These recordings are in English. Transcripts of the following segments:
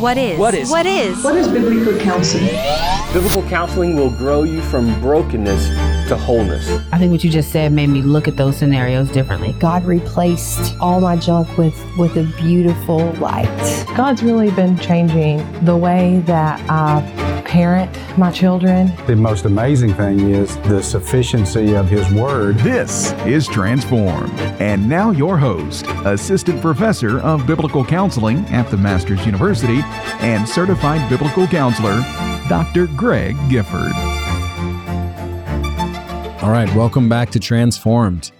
What is? What is? What is? What is biblical counseling? Biblical counseling will grow you from brokenness to wholeness. I think what you just said made me look at those scenarios differently. God replaced all my junk with with a beautiful light. God's really been changing the way that I parent my children. The most amazing thing is the sufficiency of His Word. This is Transformed. And now, your host, Assistant Professor of Biblical Counseling at the Masters University and Certified Biblical Counselor, Dr. Greg Gifford. All right, welcome back to Transformed.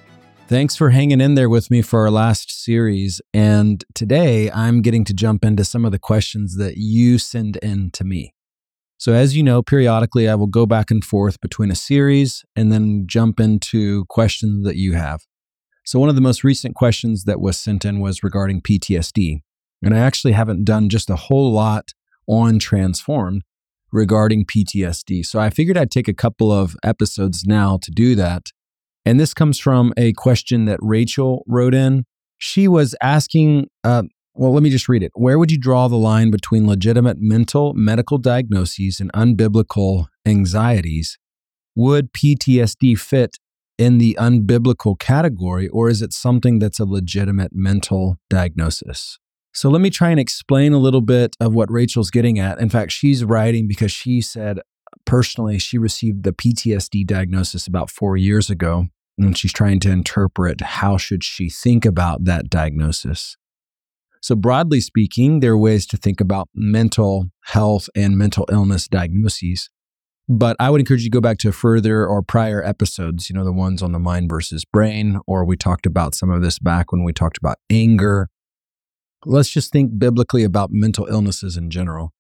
Thanks for hanging in there with me for our last series. And today I'm getting to jump into some of the questions that you send in to me. So, as you know, periodically I will go back and forth between a series and then jump into questions that you have. So, one of the most recent questions that was sent in was regarding PTSD. And I actually haven't done just a whole lot on Transformed regarding PTSD. So, I figured I'd take a couple of episodes now to do that. And this comes from a question that Rachel wrote in. She was asking, uh, well, let me just read it. Where would you draw the line between legitimate mental medical diagnoses and unbiblical anxieties? Would PTSD fit in the unbiblical category, or is it something that's a legitimate mental diagnosis? So let me try and explain a little bit of what Rachel's getting at. In fact, she's writing because she said personally she received the PTSD diagnosis about 4 years ago and she's trying to interpret how should she think about that diagnosis. So, broadly speaking, there are ways to think about mental health and mental illness diagnoses. But I would encourage you to go back to further or prior episodes, you know, the ones on the mind versus brain, or we talked about some of this back when we talked about anger. Let's just think biblically about mental illnesses in general.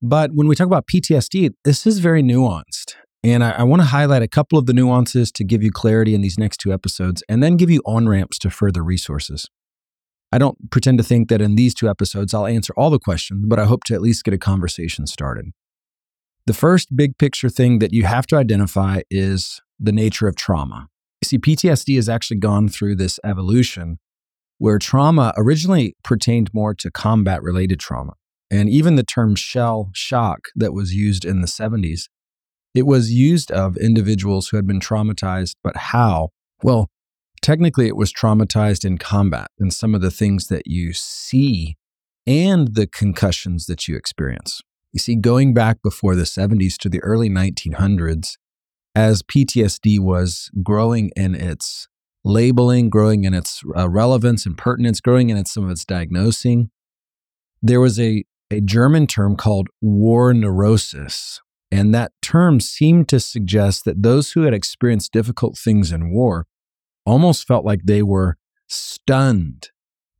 But when we talk about PTSD, this is very nuanced. And I, I want to highlight a couple of the nuances to give you clarity in these next two episodes and then give you on ramps to further resources. I don't pretend to think that in these two episodes I'll answer all the questions, but I hope to at least get a conversation started. The first big picture thing that you have to identify is the nature of trauma. You see, PTSD has actually gone through this evolution where trauma originally pertained more to combat related trauma. And even the term shell shock that was used in the 70s, it was used of individuals who had been traumatized, but how? Well, technically it was traumatized in combat and some of the things that you see and the concussions that you experience. You see, going back before the 70s to the early 1900s, as PTSD was growing in its labeling, growing in its uh, relevance and pertinence, growing in its, some of its diagnosing, there was a, a German term called war neurosis. And that term seemed to suggest that those who had experienced difficult things in war almost felt like they were stunned.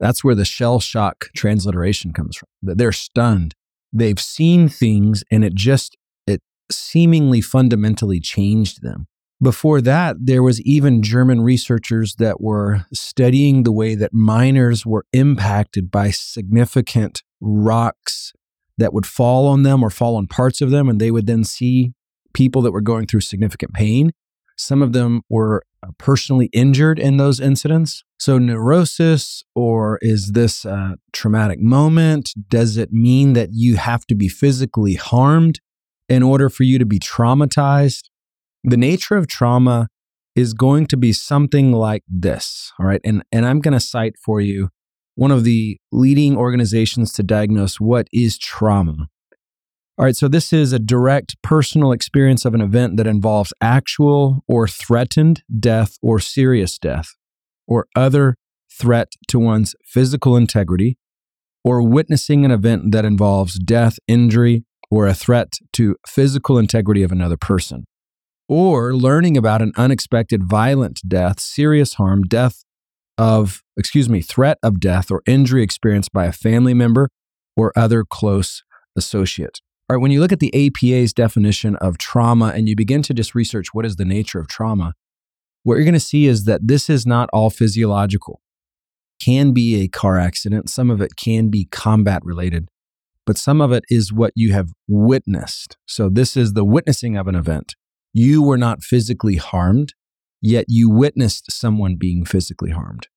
That's where the shell shock transliteration comes from. They're stunned. They've seen things and it just it seemingly fundamentally changed them. Before that, there was even German researchers that were studying the way that miners were impacted by significant rocks that would fall on them or fall on parts of them and they would then see people that were going through significant pain. Some of them were Uh, personally injured in those incidents. So, neurosis, or is this a traumatic moment? Does it mean that you have to be physically harmed in order for you to be traumatized? The nature of trauma is going to be something like this. All right. And, and I'm going to cite for you one of the leading organizations to diagnose what is trauma. All right, so this is a direct personal experience of an event that involves actual or threatened death or serious death, or other threat to one's physical integrity, or witnessing an event that involves death, injury, or a threat to physical integrity of another person, or learning about an unexpected violent death, serious harm, death of, excuse me, threat of death or injury experienced by a family member or other close associate. All right, when you look at the APA's definition of trauma and you begin to just research what is the nature of trauma, what you're going to see is that this is not all physiological. Can be a car accident, some of it can be combat related, but some of it is what you have witnessed. So this is the witnessing of an event. You were not physically harmed, yet you witnessed someone being physically harmed.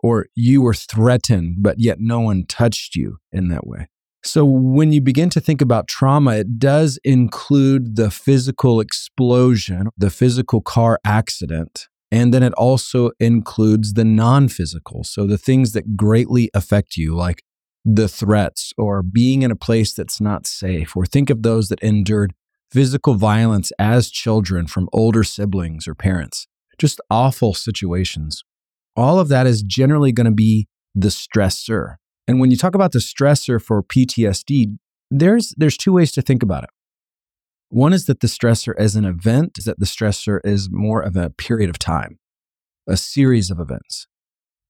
Or you were threatened, but yet no one touched you in that way. So, when you begin to think about trauma, it does include the physical explosion, the physical car accident, and then it also includes the non physical. So, the things that greatly affect you, like the threats or being in a place that's not safe, or think of those that endured physical violence as children from older siblings or parents, just awful situations. All of that is generally going to be the stressor. And when you talk about the stressor for PTSD, there's there's two ways to think about it. One is that the stressor as an event is that the stressor is more of a period of time, a series of events.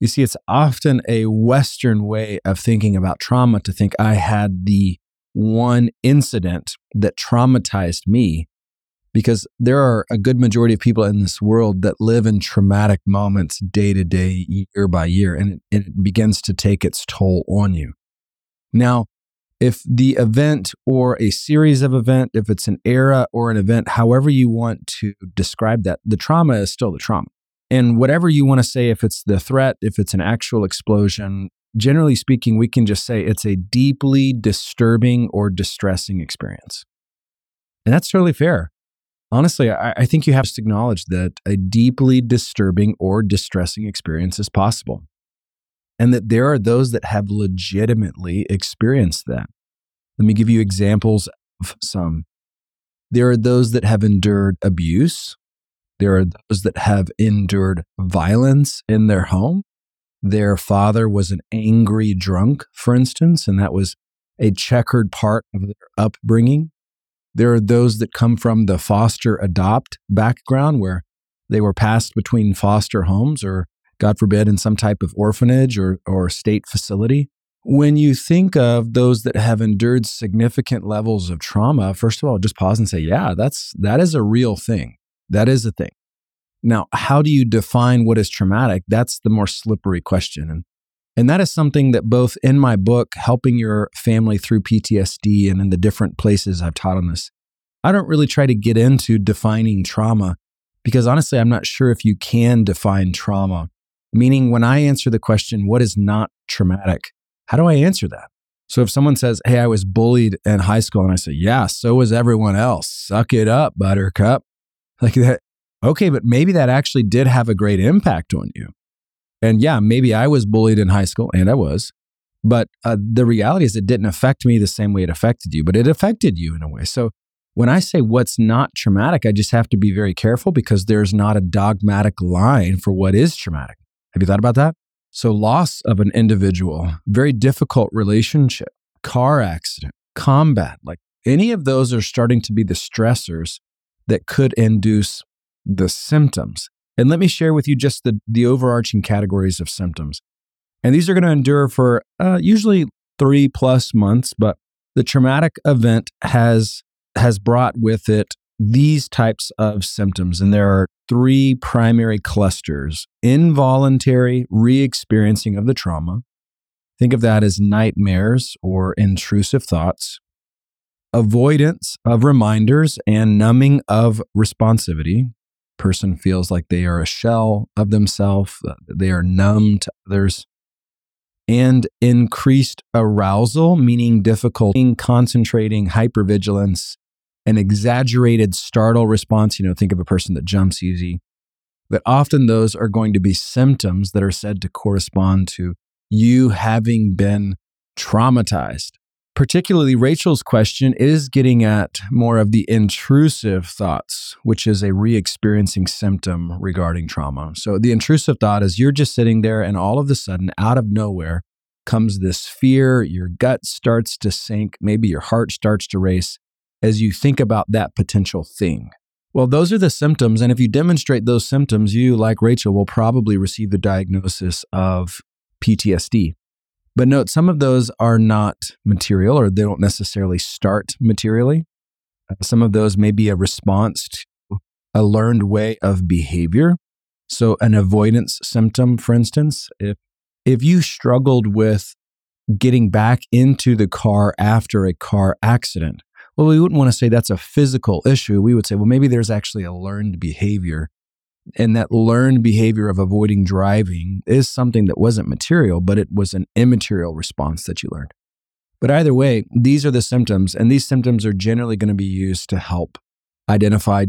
You see, it's often a Western way of thinking about trauma to think I had the one incident that traumatized me because there are a good majority of people in this world that live in traumatic moments day to day, year by year, and it, it begins to take its toll on you. Now, if the event or a series of event, if it's an era or an event, however you want to describe that, the trauma is still the trauma. And whatever you want to say, if it's the threat, if it's an actual explosion, generally speaking, we can just say it's a deeply disturbing or distressing experience. And that's totally fair. Honestly, I, I, think you have to acknowledge that a deeply disturbing or distressing experience is possible. And that there are those that have legitimately experienced that. Let me give you examples of some. There are those that have endured abuse. There are those that have endured violence in their home. Their father was an angry drunk, for instance, and that was a checkered part of their upbringing. There are those that come from the foster adopt background where they were passed between foster homes or, God forbid, in some type of orphanage or, or state facility. When you think of those that have endured significant levels of trauma, first of all, just pause and say, yeah, that's that is a real thing. That is a thing. Now, how do you define what is traumatic? That's the more slippery question. And, and that is something that both in my book, Helping Your Family Through PTSD, and in the different places I've taught on this, I don't really try to get into defining trauma because honestly, I'm not sure if you can define trauma. Meaning, when I answer the question, what is not traumatic? How do I answer that? So if someone says, Hey, I was bullied in high school, and I say, Yeah, so was everyone else. Suck it up, buttercup. Like that, Okay, but maybe that actually did have a great impact on you. And yeah, maybe I was bullied in high school, and I was. But uh, the reality is, it didn't affect me the same way it affected you, but it affected you in a way. So when I say what's not traumatic, I just have to be very careful because there's not a dogmatic line for what is traumatic. Have you thought about that? So, loss of an individual, very difficult relationship, car accident, combat, like any of those are starting to be the stressors that could induce the symptoms. And let me share with you just the, the overarching categories of symptoms. And these are going to endure for uh, usually three plus months, but the traumatic event has has brought with it these types of symptoms. And there are three primary clusters involuntary re experiencing of the trauma. Think of that as nightmares or intrusive thoughts, avoidance of reminders and numbing of responsivity person feels like they are a shell of themselves, they are numb to others. And increased arousal, meaning difficulty concentrating, hypervigilance, an exaggerated startle response. You know, think of a person that jumps easy. That often those are going to be symptoms that are said to correspond to you having been traumatized particularly Rachel's question is getting at more of the intrusive thoughts, which is a re experiencing symptom regarding trauma. So, the intrusive thought is you're just sitting there, and all of a sudden, out of nowhere, comes this fear. Your gut starts to sink. Maybe your heart starts to race as you think about that potential thing. Well, those are the symptoms. And if you demonstrate those symptoms, you, like Rachel, will probably receive the diagnosis of PTSD. But note, some of those are not material or they don't necessarily start materially. Uh, some of those may be a response to a learned way of behavior. So, an avoidance symptom, for instance, if, if you struggled with getting back into the car after a car accident, well, we wouldn't want to say that's a physical issue. We would say, well, maybe there's actually a learned behavior and that learned behavior of avoiding driving is something that wasn't material, but it was an immaterial response that you learned. But either way, these are the symptoms, and these symptoms are generally going to be used to help identify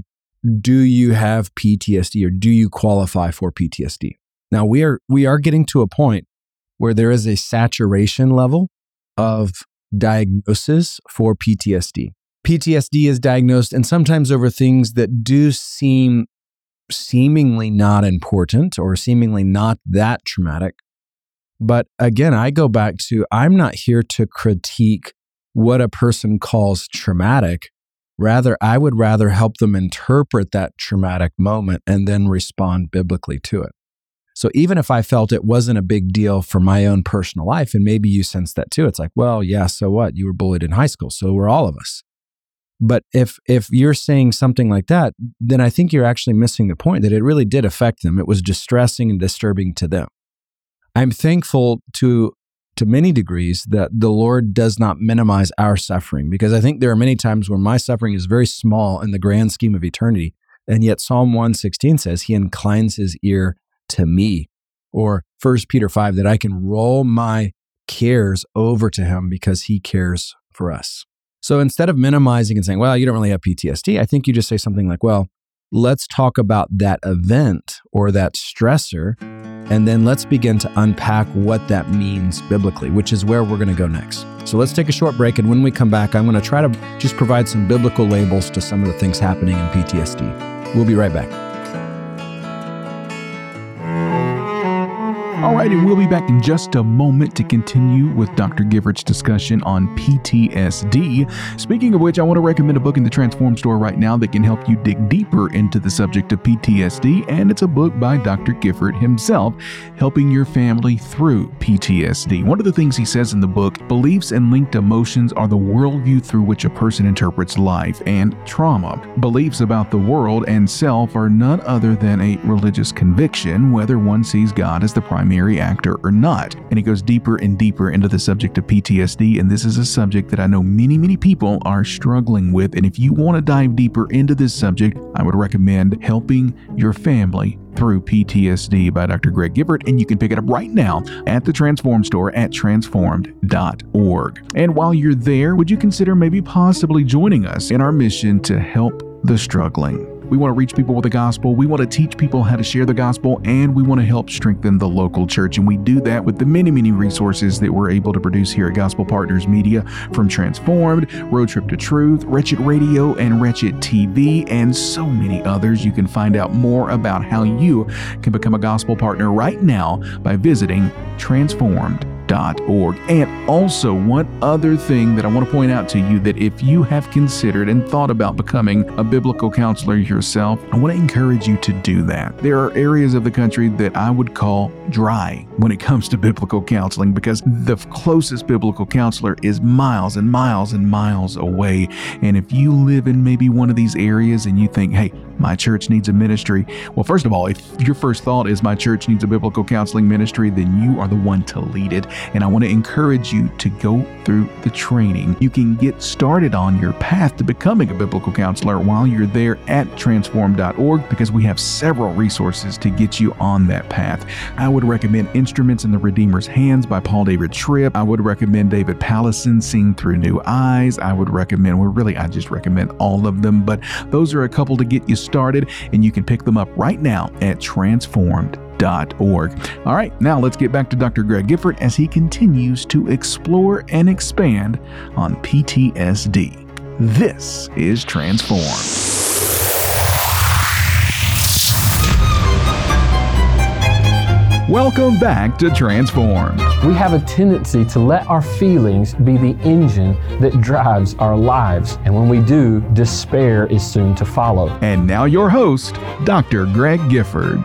do you have PTSD or do you qualify for PTSD? Now we are we are getting to a point where there is a saturation level of diagnosis for PTSD. PTSD is diagnosed and sometimes over things that do seem seemingly not important or seemingly not that traumatic. But again, I go back to I'm not here to critique what a person calls traumatic. Rather, I would rather help them interpret that traumatic moment and then respond biblically to it. So even if I felt it wasn't a big deal for my own personal life, and maybe you sense that too, it's like, well, yeah, so what? You were bullied in high school, so were all of us. But if if you're saying something like that, then I think you're actually missing the point that it really did affect them. It was distressing and disturbing to them. I'm thankful to to many degrees that the Lord does not minimize our suffering because I think there are many times where my suffering is very small in the grand scheme of eternity. And yet Psalm 116 says he inclines his ear to me. Or 1 Peter 5 that I can roll my cares over to him because he cares for us. So instead of minimizing and saying, well, you don't really have PTSD, I think you just say something like, well, let's talk about that event or that stressor. And then let's begin to unpack what that means biblically, which is where we're going to go next. So let's take a short break. And when we come back, I'm going to try to just provide some biblical labels to some of the things happening in PTSD. We'll be right back. All right, and we'll be back in just a moment to continue with Dr. Giffords' discussion on PTSD. Speaking of which, I want to recommend a book in the Transform store right now that can help you dig deeper into the subject of PTSD, and it's a book by Dr. Gifford himself, helping your family through PTSD. One of the things he says in the book beliefs and linked emotions are the worldview through which a person interprets life and trauma. Beliefs about the world and self are none other than a religious conviction, whether one sees God as the primary primary actor or not. And he goes deeper and deeper into the subject of PTSD. And this is a subject that I know many, many people are struggling with. And if you want to dive deeper into this subject, I would recommend Helping Your Family Through PTSD by Dr. Greg Gifford, And you can pick it up right now at the Transform store at transformed.org. And while you're there, would you consider maybe possibly joining us in our mission to help the struggling? We want to reach people with the gospel. We want to teach people how to share the gospel, and we want to help strengthen the local church. And we do that with the many, many resources that we're able to produce here at Gospel Partners Media from Transformed, Road Trip to Truth, Wretched Radio, and Wretched TV, and so many others. You can find out more about how you can become a gospel partner right now by visiting Transformed and also, one other thing that I want to point out to you that if you have considered and thought about becoming a biblical counselor yourself, I want to encourage you to do that. There are areas of the country that I would call dry when it comes to biblical counseling because the closest biblical counselor is miles and miles and miles away. And if you live in maybe one of these areas and you think, hey, my church needs a ministry, well, first of all, if your first thought is my church needs a biblical counseling ministry, then you are the one to lead it. And I want to encourage you to go through the training. You can get started on your path to becoming a biblical counselor while you're there at transform.org because we have several resources to get you on that path. I would recommend Instruments in the Redeemer's Hands by Paul David Tripp. I would recommend David Powlison Seeing Through New Eyes. I would recommend, well, really, I just recommend all of them, but those are a couple to get you started, and you can pick them up right now at transformed.org org. All right, now let's get back to Dr. Greg Gifford as he continues to explore and expand on PTSD. This is Transform. Welcome back to Transform. We have a tendency to let our feelings be the engine that drives our lives. And when we do, despair is soon to follow. And now, your host, Dr. Greg Gifford.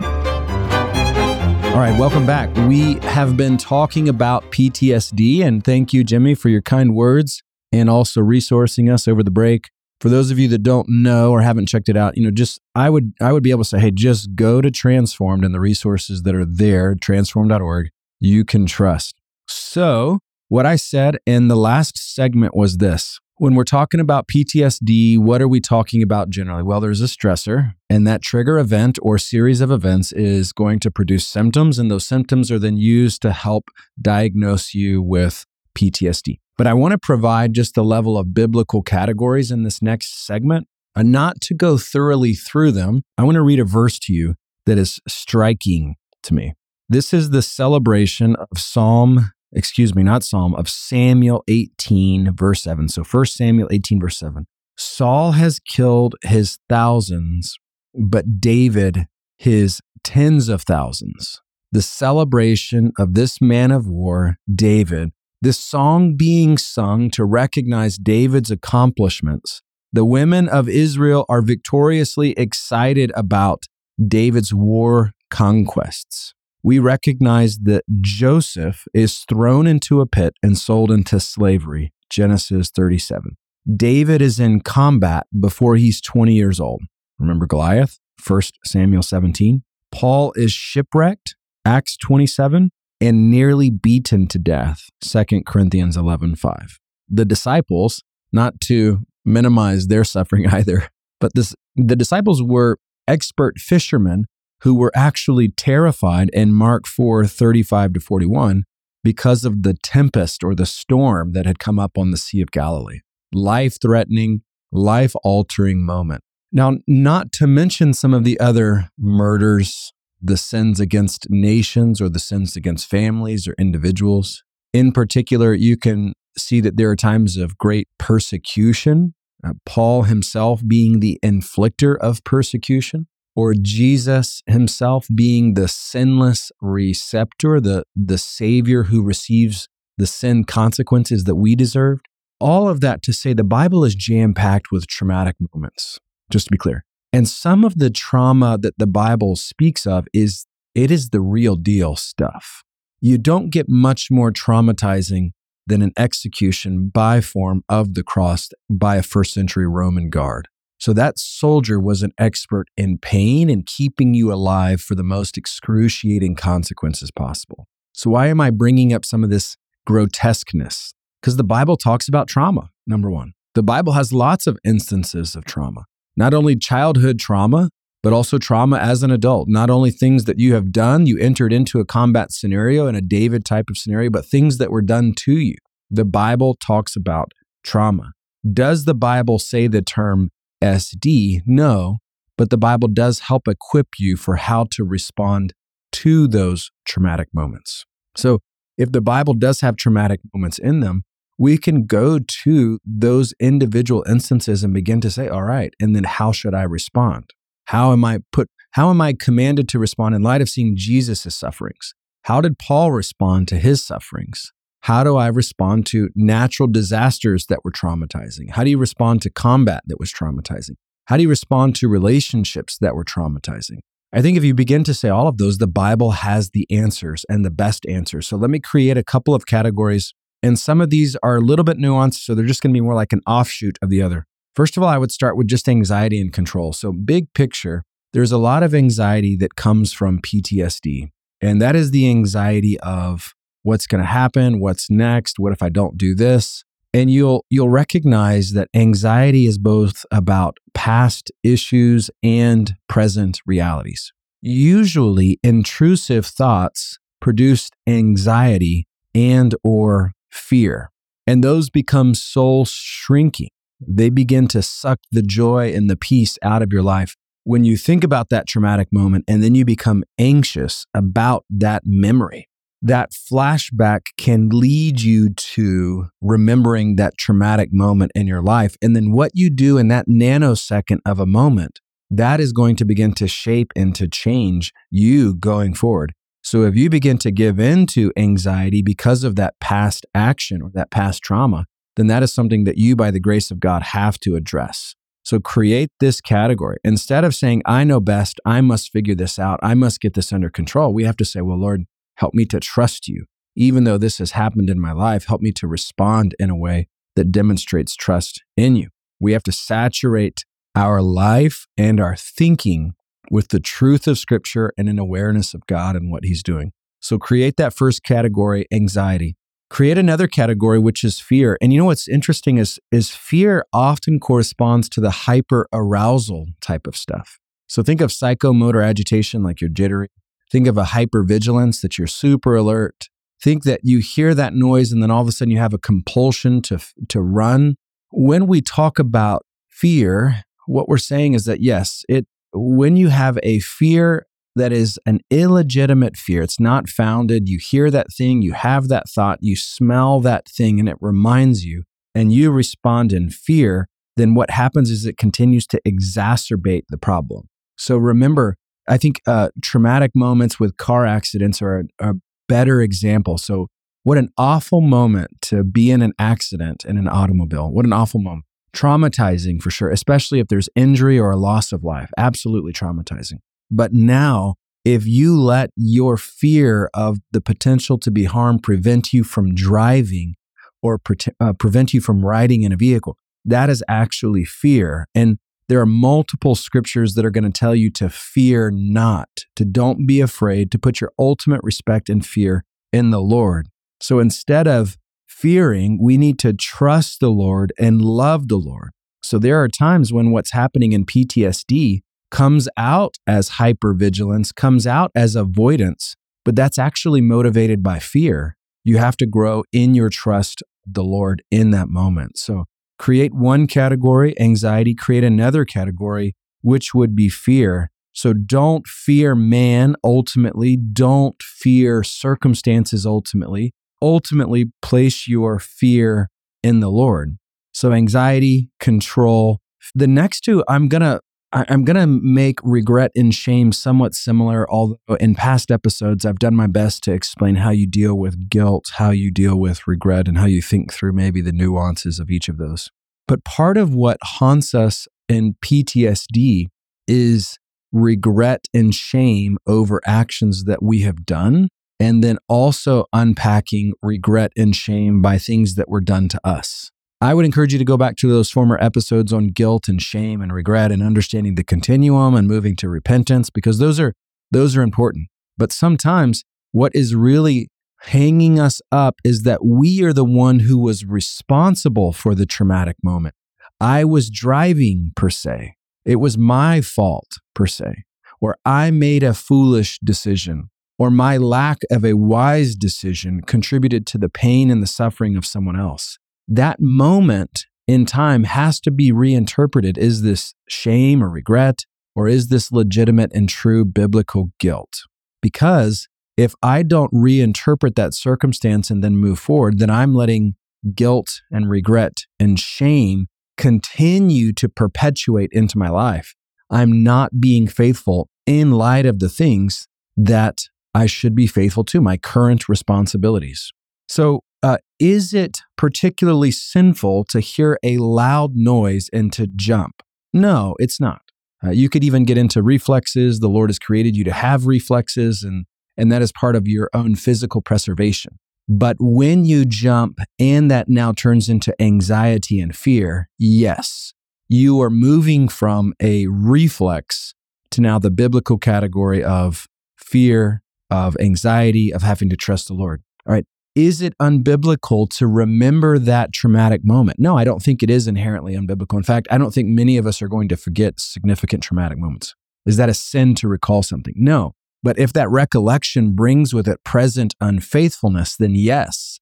All right, welcome back. We have been talking about PTSD, and thank you, Jimmy, for your kind words and also resourcing us over the break. For those of you that don't know or haven't checked it out, you know, just I would I would be able to say, hey, just go to Transformed and the resources that are there, transform.org, you can trust. So, what I said in the last segment was this when we're talking about PTSD, what are we talking about generally? Well, there's a stressor, and that trigger event or series of events is going to produce symptoms, and those symptoms are then used to help diagnose you with PTSD. But I want to provide just the level of biblical categories in this next segment, and not to go thoroughly through them. I want to read a verse to you that is striking to me. This is the celebration of Psalm, excuse me, not Psalm, of Samuel 18, verse 7. So 1 Samuel 18, verse 7. Saul has killed his thousands, but David his tens of thousands. The celebration of this man of war, David, this song being sung to recognize David's accomplishments. The women of Israel are victoriously excited about David's war conquests. We recognize that Joseph is thrown into a pit and sold into slavery, Genesis 37. David is in combat before he's 20 years old. Remember Goliath? 1 Samuel 17. Paul is shipwrecked, Acts 27, and nearly beaten to death, 2 Corinthians 11:5. The disciples, not to minimize their suffering either, but this, the disciples were expert fishermen who were actually terrified in Mark 4:35 to 41 because of the tempest or the storm that had come up on the Sea of Galilee life threatening, life altering moment. Now, not to mention some of the other murders, the sins against nations or the sins against families or individuals. In particular, you can see that there are times of great persecution, uh, Paul himself being the inflictor of persecution, or Jesus himself being the sinless receptor, the, the Savior who receives the sin consequences that we deserved all of that to say the Bible is jam packed with traumatic moments, just to be clear. And some of the trauma that the Bible speaks of is it is the real deal stuff. You don't get much more traumatizing than an execution by form of the cross by a first century Roman guard. So that soldier was an expert in pain and keeping you alive for the most excruciating consequences possible. So, why am I bringing up some of this grotesqueness? Because the Bible talks about trauma, number one. The Bible has lots of instances of trauma, not only childhood trauma, but also trauma as an adult. Not only things that you have done, you entered into a combat scenario and a David type of scenario, but things that were done to you. The Bible talks about trauma. Does the Bible say the term SD? No, but the Bible does help equip you for how to respond to those traumatic moments. So, if the Bible does have traumatic moments in them, we can go to those individual instances and begin to say, all right, and then how should I respond? How am I put how am I commanded to respond in light of seeing Jesus' sufferings? How did Paul respond to his sufferings? How do I respond to natural disasters that were traumatizing? How do you respond to combat that was traumatizing? How do you respond to relationships that were traumatizing? I think if you begin to say all of those, the Bible has the answers and the best answers. So let me create a couple of categories and some of these are a little bit nuanced, so they're just going to be more like an offshoot of the other. First of all, I would start with just anxiety and control. So, big picture, there's a lot of anxiety that comes from PTSD. And that is the anxiety of what's going to happen, what's next, what if I don't do this? And you'll you'll recognize that anxiety is both about past issues and present realities. Usually intrusive thoughts produce anxiety and or fear. And those become soul shrinking. They begin to suck the joy and the peace out of your life when you think about that traumatic moment and then you become anxious about that memory. That flashback can lead you to remembering that traumatic moment in your life. And then what you do in that nanosecond of a moment, that is going to begin to shape and to change you going forward. So if you begin to give in to anxiety because of that past action or that past trauma, then that is something that you, by the grace of God, have to address. So create this category. Instead of saying, I know best, I must figure this out, I must get this under control, we have to say, Well, Lord, help me to trust you. Even though this has happened in my life, help me to respond in a way that demonstrates trust in you. We have to saturate our life and our thinking with the truth of Scripture and an awareness of God and what He's doing. So create that first category, anxiety. Create another category, which is fear. And you know what's interesting is, is fear often corresponds to the hyper arousal type of stuff. So think of psychomotor agitation, like you're jittery. Think of a hypervigilance that you're super alert. think that you hear that noise and then all of a sudden you have a compulsion to to run. When we talk about fear, what we're saying is that yes, it when you have a fear that is an illegitimate fear, it's not founded, you hear that thing, you have that thought, you smell that thing and it reminds you and you respond in fear, then what happens is it continues to exacerbate the problem. So remember, I think uh, traumatic moments with car accidents are a, a better example. So, what an awful moment to be in an accident in an automobile. What an awful moment. Traumatizing for sure, especially if there's injury or a loss of life. Absolutely traumatizing. But now, if you let your fear of the potential to be harmed prevent you from driving or pre- uh, prevent you from riding in a vehicle, that is actually fear. And there are multiple scriptures that are going to tell you to fear not, to don't be afraid, to put your ultimate respect and fear in the Lord. So instead of fearing, we need to trust the Lord and love the Lord. So there are times when what's happening in PTSD comes out as hypervigilance, comes out as avoidance, but that's actually motivated by fear. You have to grow in your trust the Lord in that moment. So create one category, anxiety, create another category, which would be fear. So don't fear man ultimately. Don't fear circumstances ultimately. Ultimately, place your fear in the Lord. So anxiety, control. The next two, I'm going to I'm going to make regret and shame somewhat similar, although in past episodes, I've done my best to explain how you deal with guilt, how you deal with regret, and how you think through maybe the nuances of each of those. But part of what haunts us in PTSD is regret and shame over actions that we have done, and then also unpacking regret and shame by things that were done to us. I would encourage you to go back to those former episodes on guilt and shame and regret and understanding the continuum and moving to repentance because those are those are important. But sometimes what is really hanging us up is that we are the one who was responsible for the traumatic moment. I was driving per se. It was my fault per se, or I made a foolish decision, or my lack of a wise decision contributed to the pain and the suffering of someone else that moment in time has to be reinterpreted. Is this shame or regret, or is this legitimate and true biblical guilt? Because if I don't reinterpret that circumstance and then move forward, then I'm letting guilt and regret and shame continue to perpetuate into my life. I'm not being faithful in light of the things that I should be faithful to, my current responsibilities. So, uh, is it particularly sinful to hear a loud noise and to jump? No, it's not. Uh, you could even get into reflexes. The Lord has created you to have reflexes, and, and that is part of your own physical preservation. But when you jump and that now turns into anxiety and fear, yes, you are moving from a reflex to now the biblical category of fear, of anxiety, of having to trust the Lord. All right is it unbiblical to remember that traumatic moment? No, I don't think it is inherently unbiblical. In fact, I don't think many of us are going to forget significant traumatic moments. Is that a sin to recall something? No. But if that recollection brings with it present unfaithfulness, then yes,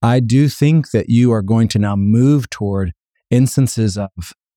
I do think that you are going to now move toward instances of,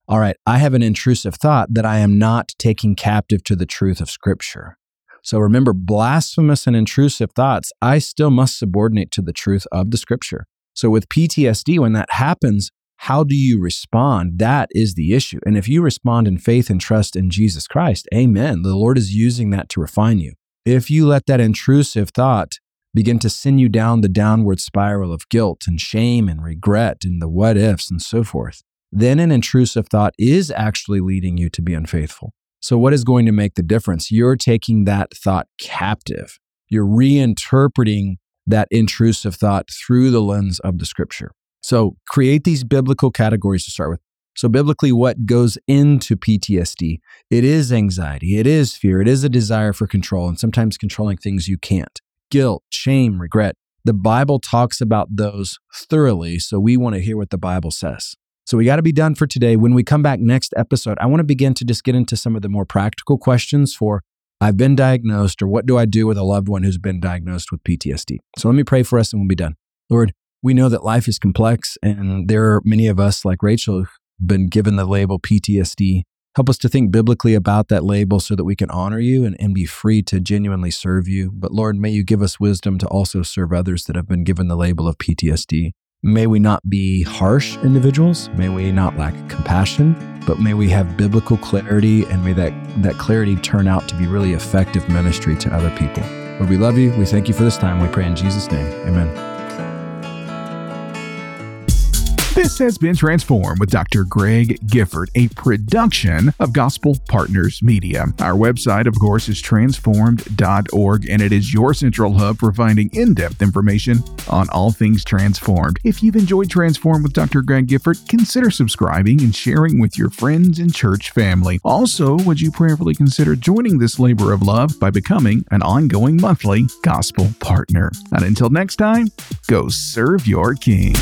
all right, I have an intrusive thought that I am not taking captive to the truth of Scripture. So remember, blasphemous and intrusive thoughts, I still must subordinate to the truth of the scripture. So with PTSD, when that happens, how do you respond? That is the issue. And if you respond in faith and trust in Jesus Christ, amen. The Lord is using that to refine you. If you let that intrusive thought begin to send you down the downward spiral of guilt and shame and regret and the what ifs and so forth, then an intrusive thought is actually leading you to be unfaithful. So, what is going to make the difference? You're taking that thought captive. You're reinterpreting that intrusive thought through the lens of the scripture. So, create these biblical categories to start with. So, biblically, what goes into PTSD? It is anxiety, it is fear, it is a desire for control, and sometimes controlling things you can't. Guilt, shame, regret. The Bible talks about those thoroughly, so we want to hear what the Bible says. So we got to be done for today. When we come back next episode, I want to begin to just get into some of the more practical questions for I've been diagnosed, or what do I do with a loved one who's been diagnosed with PTSD? So let me pray for us and we'll be done. Lord, we know that life is complex, and there are many of us, like Rachel, who've been given the label PTSD. Help us to think biblically about that label so that we can honor you and, and be free to genuinely serve you. But Lord, may you give us wisdom to also serve others that have been given the label of PTSD. May we not be harsh individuals. May we not lack compassion, but may we have biblical clarity and may that, that clarity turn out to be really effective ministry to other people. Lord, we love you. We thank you for this time. We pray in Jesus' name. Amen. This has been Transformed with Dr. Greg Gifford, a production of Gospel Partners Media. Our website, of course, is transformed.org, and it is your central hub for finding in depth information on all things transformed. If you've enjoyed Transform with Dr. Greg Gifford, consider subscribing and sharing with your friends and church family. Also, would you prayerfully consider joining this labor of love by becoming an ongoing monthly gospel partner? And until next time, go serve your King.